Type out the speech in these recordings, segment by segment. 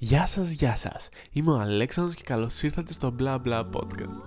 Γεια σας, γεια σας. Είμαι ο Αλέξανδρος και καλώς ήρθατε στο Bla Bla Podcast.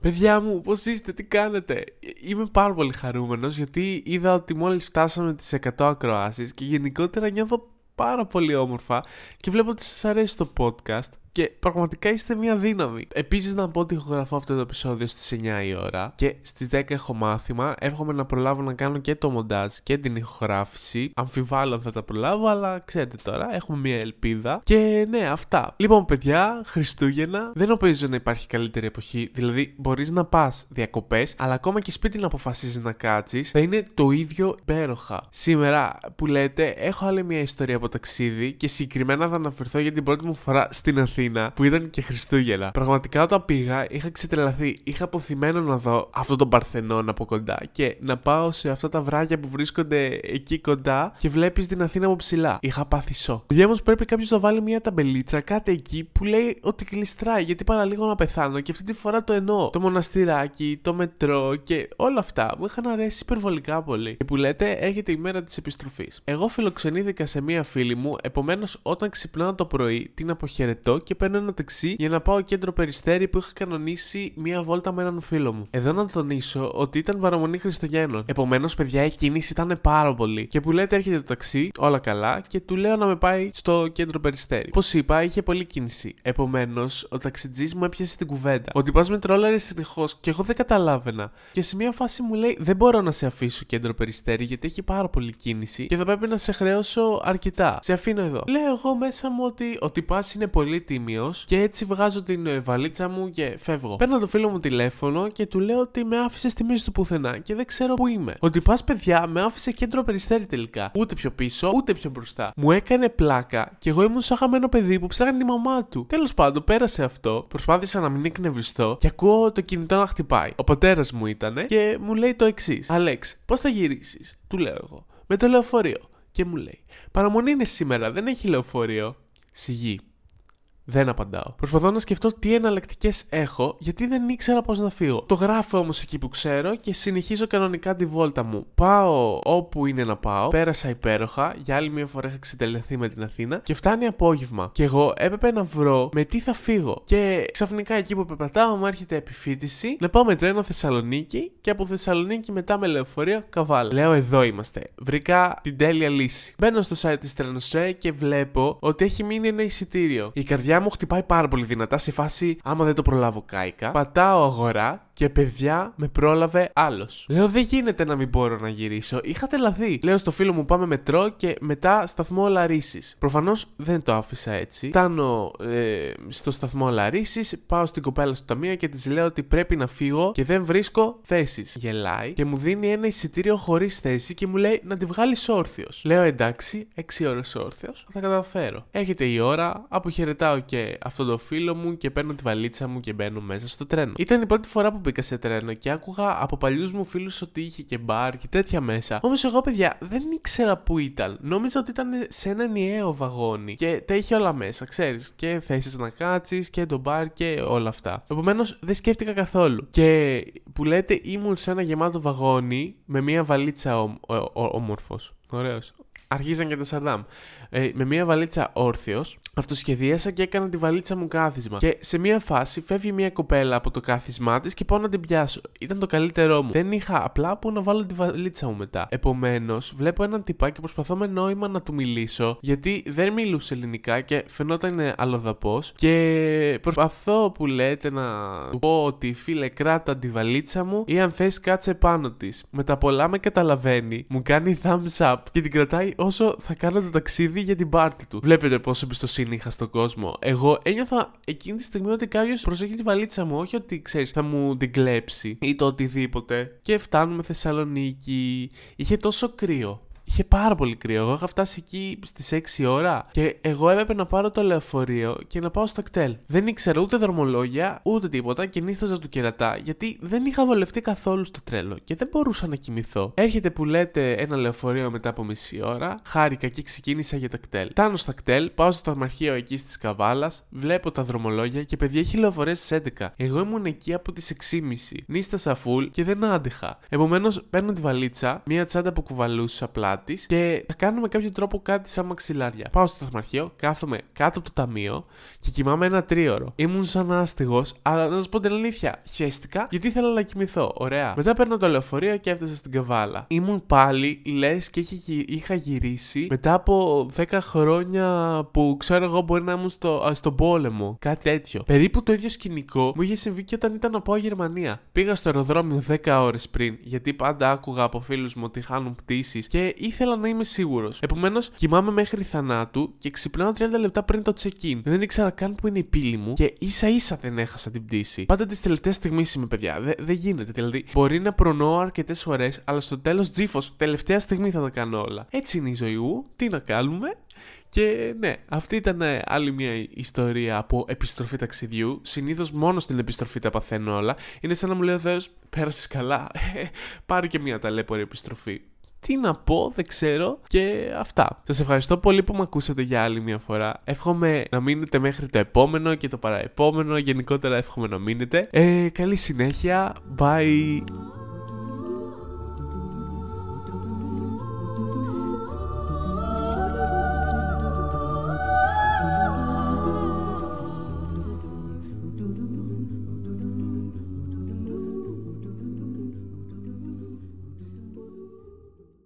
Παιδιά μου, πώς είστε, τι κάνετε; Είμαι πάρα πολύ χαρούμενος γιατί είδα ότι μόλις φτάσαμε τις 100 ακροάσεις και γενικότερα νιώθω πάρα πολύ όμορφα και βλέπω ότι σας αρέσει το podcast και πραγματικά είστε μια δύναμη. Επίσης, να πω ότι ηχογραφώ αυτό το επεισόδιο στις 9 η ώρα και στις 10 έχω μάθημα. Εύχομαι να προλάβω να κάνω και το μοντάζ και την ηχογράφηση. Αμφιβάλλω αν θα τα προλάβω, αλλά ξέρετε τώρα, έχουμε μια ελπίδα. Και ναι, αυτά. Λοιπόν, παιδιά, Χριστούγεννα δεν νομίζω να υπάρχει καλύτερη εποχή. Δηλαδή, μπορείς να πας διακοπές, αλλά ακόμα και σπίτι να αποφασίζεις να κάτσεις, θα είναι το ίδιο υπέροχα. Σήμερα που λέτε, έχω άλλη μια ιστορία από ταξίδι και συγκεκριμένα θα αναφερθώ για την πρώτη μου φορά στην Αθήνα που ήταν και Χριστούγεννα. Πραγματικά όταν πήγα είχα ξετρελαθεί. Είχα αποθυμένο να δω αυτό τον Παρθενόν από κοντά και να πάω σε αυτά τα βράγια που βρίσκονται εκεί κοντά και βλέπεις την Αθήνα από ψηλά. Είχα πάθει σοκ. Για όμω πρέπει κάποιος να βάλει μια ταμπελίτσα κάτι εκεί που λέει ότι κλειστράει γιατί παραλίγο να πεθάνω και αυτή τη φορά το εννοώ. Το μοναστηράκι, το μετρό και όλα αυτά μου είχαν αρέσει υπερβολικά πολύ. Και που λέτε έρχεται η μέρα της επιστροφής. Εγώ φιλοξενήθηκα σε μία φίλη μου, επομένως όταν ξυπνάω το πρωί την αποχαιρετώ και παίρνω ένα ταξί για να πάω κέντρο περιστέρι που είχα κανονίσει μία βόλτα με έναν φίλο μου. Εδώ να τονίσω ότι ήταν παραμονή Χριστουγέννων. Επομένως, παιδιά, η κίνηση ήταν πάρα πολύ. Και που λέτε έρχεται το ταξί, όλα καλά, και του λέω να με πάει στο κέντρο περιστέρι. Πώ είπα, είχε πολλή κίνηση. Επομένως, ο ταξιτζής μου έπιασε την κουβέντα. Ότι πα με τρόλερε συνεχώς και εγώ δεν καταλάβαινα. Και σε μία φάση μου λέει: Δεν μπορώ να σε αφήσω κέντρο περιστέρι γιατί έχει πάρα πολύ κίνηση και θα πρέπει να σε χρεώσω αρκετά. Σε αφήνω εδώ. Λέω εγώ μέσα μου ότι ο τυπάς είναι πολύ τιμή και έτσι βγάζω την ε, βαλίτσα μου και φεύγω. Παίρνω το φίλο μου τηλέφωνο και του λέω ότι με άφησες στη μέση του πουθενά και δεν ξέρω πού είμαι. Ότι πας παιδιά με άφησε κέντρο περιστέρι τελικά. Ούτε πιο πίσω, ούτε πιο μπροστά. Μου έκανε πλάκα και εγώ ήμουν σαν χαμένο παιδί που ψάχνει τη μαμά του. Τέλος πάντων, πέρασε αυτό. Προσπάθησα να μην εκνευριστώ και ακούω το κινητό να χτυπάει. Ο πατέρας μου ήταν και μου λέει το εξής. Αλέξ, πώς θα γυρίσεις, του λέω εγώ. Με το λεωφορείο. Και μου λέει, Παραμονή είναι σήμερα, δεν έχει λεωφορείο. Σιγή. Δεν απαντάω. Προσπαθώ να σκεφτώ τι εναλλακτικές έχω, γιατί δεν ήξερα πώς να φύγω. Το γράφω όμως εκεί που ξέρω και συνεχίζω κανονικά τη βόλτα μου. Πάω όπου είναι να πάω, πέρασα υπέροχα, για άλλη μια φορά είχα ξετελεθεί με την Αθήνα και φτάνει απόγευμα. Και εγώ έπρεπε να βρω με τι θα φύγω. Και ξαφνικά εκεί που περπατάω μου έρχεται επιφύτηση να πάω με τρένο Θεσσαλονίκη και από Θεσσαλονίκη μετά με λεωφορείο Καβάλ. Λέω εδώ είμαστε. Βρήκα την τέλεια λύση. Μπαίνω στο site της Τρένοσέ και βλέπω ότι έχει μείνει ένα εισιτήριο. Η καρδιά καρδιά μου χτυπάει πάρα πολύ δυνατά σε φάση άμα δεν το προλάβω κάικα. Πατάω αγορά και παιδιά με πρόλαβε άλλος. Λέω δεν γίνεται να μην μπορώ να γυρίσω. Είχα τελαθεί. Λέω στο φίλο μου πάμε μετρό και μετά σταθμό Λαρίσης. Προφανώς δεν το άφησα έτσι. Φτάνω ε, στο σταθμό Λαρίσης, πάω στην κοπέλα στο ταμείο και της λέω ότι πρέπει να φύγω και δεν βρίσκω θέσεις. Γελάει και μου δίνει ένα εισιτήριο χωρίς θέση και μου λέει να τη βγάλεις όρθιος. Λέω εντάξει, 6 ώρες όρθιος, θα καταφέρω. Έρχεται η ώρα, αποχαιρετάω και αυτό το φίλο μου και παίρνω τη βαλίτσα μου και μπαίνω μέσα στο τρένο. Ήταν η πρώτη φορά που μπήκα σε τρένο και άκουγα από παλιούς μου φίλους ότι είχε και μπαρ και τέτοια μέσα. Όμω εγώ, παιδιά, δεν ήξερα που ήταν. Νόμιζα ότι ήταν σε ένα ενιαίο βαγόνι και τα είχε όλα μέσα, ξέρεις. Και θέσεις να κάτσεις και το μπαρ και όλα αυτά. Επομένως δεν σκέφτηκα καθόλου. Και που λέτε ήμουν σε ένα γεμάτο βαγόνι με μια βαλίτσα όμορφο. Ωραίος αρχίζαν και τα Σαντάμ. Ε, με μια βαλίτσα όρθιος, αυτοσχεδίασα και έκανα τη βαλίτσα μου κάθισμα. Και σε μια φάση φεύγει μια κοπέλα από το κάθισμά της και πάω να την πιάσω. Ήταν το καλύτερό μου. Δεν είχα απλά που να βάλω τη βαλίτσα μου μετά. Επομένως, βλέπω έναν τυπά και προσπαθώ με νόημα να του μιλήσω, γιατί δεν μιλούσε ελληνικά και φαινόταν αλλοδαπός. Και προσπαθώ που λέτε να του πω ότι φίλε κράτα τη βαλίτσα μου ή αν θες κάτσε πάνω της. Με τα πολλά με καταλαβαίνει, μου κάνει thumbs up και την κρατάει όσο θα κάνω το ταξίδι για την πάρτι του. Βλέπετε πόσο εμπιστοσύνη είχα στον κόσμο. Εγώ ένιωθα εκείνη τη στιγμή ότι κάποιος προσέχει τη βαλίτσα μου, όχι ότι ξέρεις θα μου την κλέψει ή το οτιδήποτε. Και φτάνουμε Θεσσαλονίκη. Είχε τόσο κρύο είχε πάρα πολύ κρύο. Εγώ είχα φτάσει εκεί στις 6 ώρα και εγώ έπρεπε να πάρω το λεωφορείο και να πάω στο κτέλ. Δεν ήξερα ούτε δρομολόγια ούτε τίποτα και νύσταζα του κερατά γιατί δεν είχα βολευτεί καθόλου στο τρέλο και δεν μπορούσα να κοιμηθώ. Έρχεται που λέτε ένα λεωφορείο μετά από μισή ώρα, χάρηκα και ξεκίνησα για τα κτέλ. Φτάνω στα κτέλ, πάω στο σταθμαρχείο εκεί τη Καβάλας, βλέπω τα δρομολόγια και παιδιά έχει λεωφορέ στις 11. Εγώ ήμουν εκεί από τις 6.30. Νύστασα φουλ και δεν άντεχα. Επομένως παίρνω τη βαλίτσα, μία τσάντα που κουβαλούσα πλάτη και θα κάνω με κάποιο τρόπο κάτι σαν μαξιλάρια. Πάω στο σταθμαρχείο, κάθομαι κάτω από το ταμείο και κοιμάμαι ένα τρίωρο. Ήμουν σαν άστιγο, αλλά να σας πω την αλήθεια, χαίστηκα γιατί ήθελα να κοιμηθώ. Ωραία. Μετά παίρνω το λεωφορείο και έφτασα στην Καβάλα. Ήμουν πάλι λες και είχα γυρίσει μετά από 10 χρόνια που ξέρω εγώ μπορεί να ήμουν στο, στον πόλεμο. Κάτι τέτοιο. Περίπου το ίδιο σκηνικό μου είχε συμβεί και όταν ήταν να πάω Γερμανία. Πήγα στο αεροδρόμιο 10 ώρες πριν, γιατί πάντα άκουγα από φίλους μου ότι χάνουν πτήσεις και ήθελα να είμαι σίγουρος. Επομένως, κοιμάμαι μέχρι θανάτου και ξυπνάω 30 λεπτά πριν το check-in. Δεν ήξερα καν που είναι η πύλη μου και ίσα ίσα δεν έχασα την πτήση. Πάντα τις τελευταίες στιγμέ είμαι, παιδιά. Δεν δε γίνεται. Δηλαδή, μπορεί να προνοώ αρκετές φορές, αλλά στο τέλος τζίφος, τελευταία στιγμή θα τα κάνω όλα. Έτσι είναι η ζωή μου. Τι να κάνουμε; Και ναι, αυτή ήταν ε, άλλη μια ιστορία από επιστροφή ταξιδιού. Συνήθως μόνο στην επιστροφή τα παθαίνω όλα. Είναι σαν να μου λέει ο Θεός, πέρασες καλά. Πάρει και μια ταλέπορη επιστροφή. Τι να πω, δεν ξέρω. Και αυτά. Σας ευχαριστώ πολύ που με ακούσατε για άλλη μια φορά. Εύχομαι να μείνετε μέχρι το επόμενο και το παραεπόμενο. Γενικότερα εύχομαι να μείνετε. Ε, καλή συνέχεια. Bye.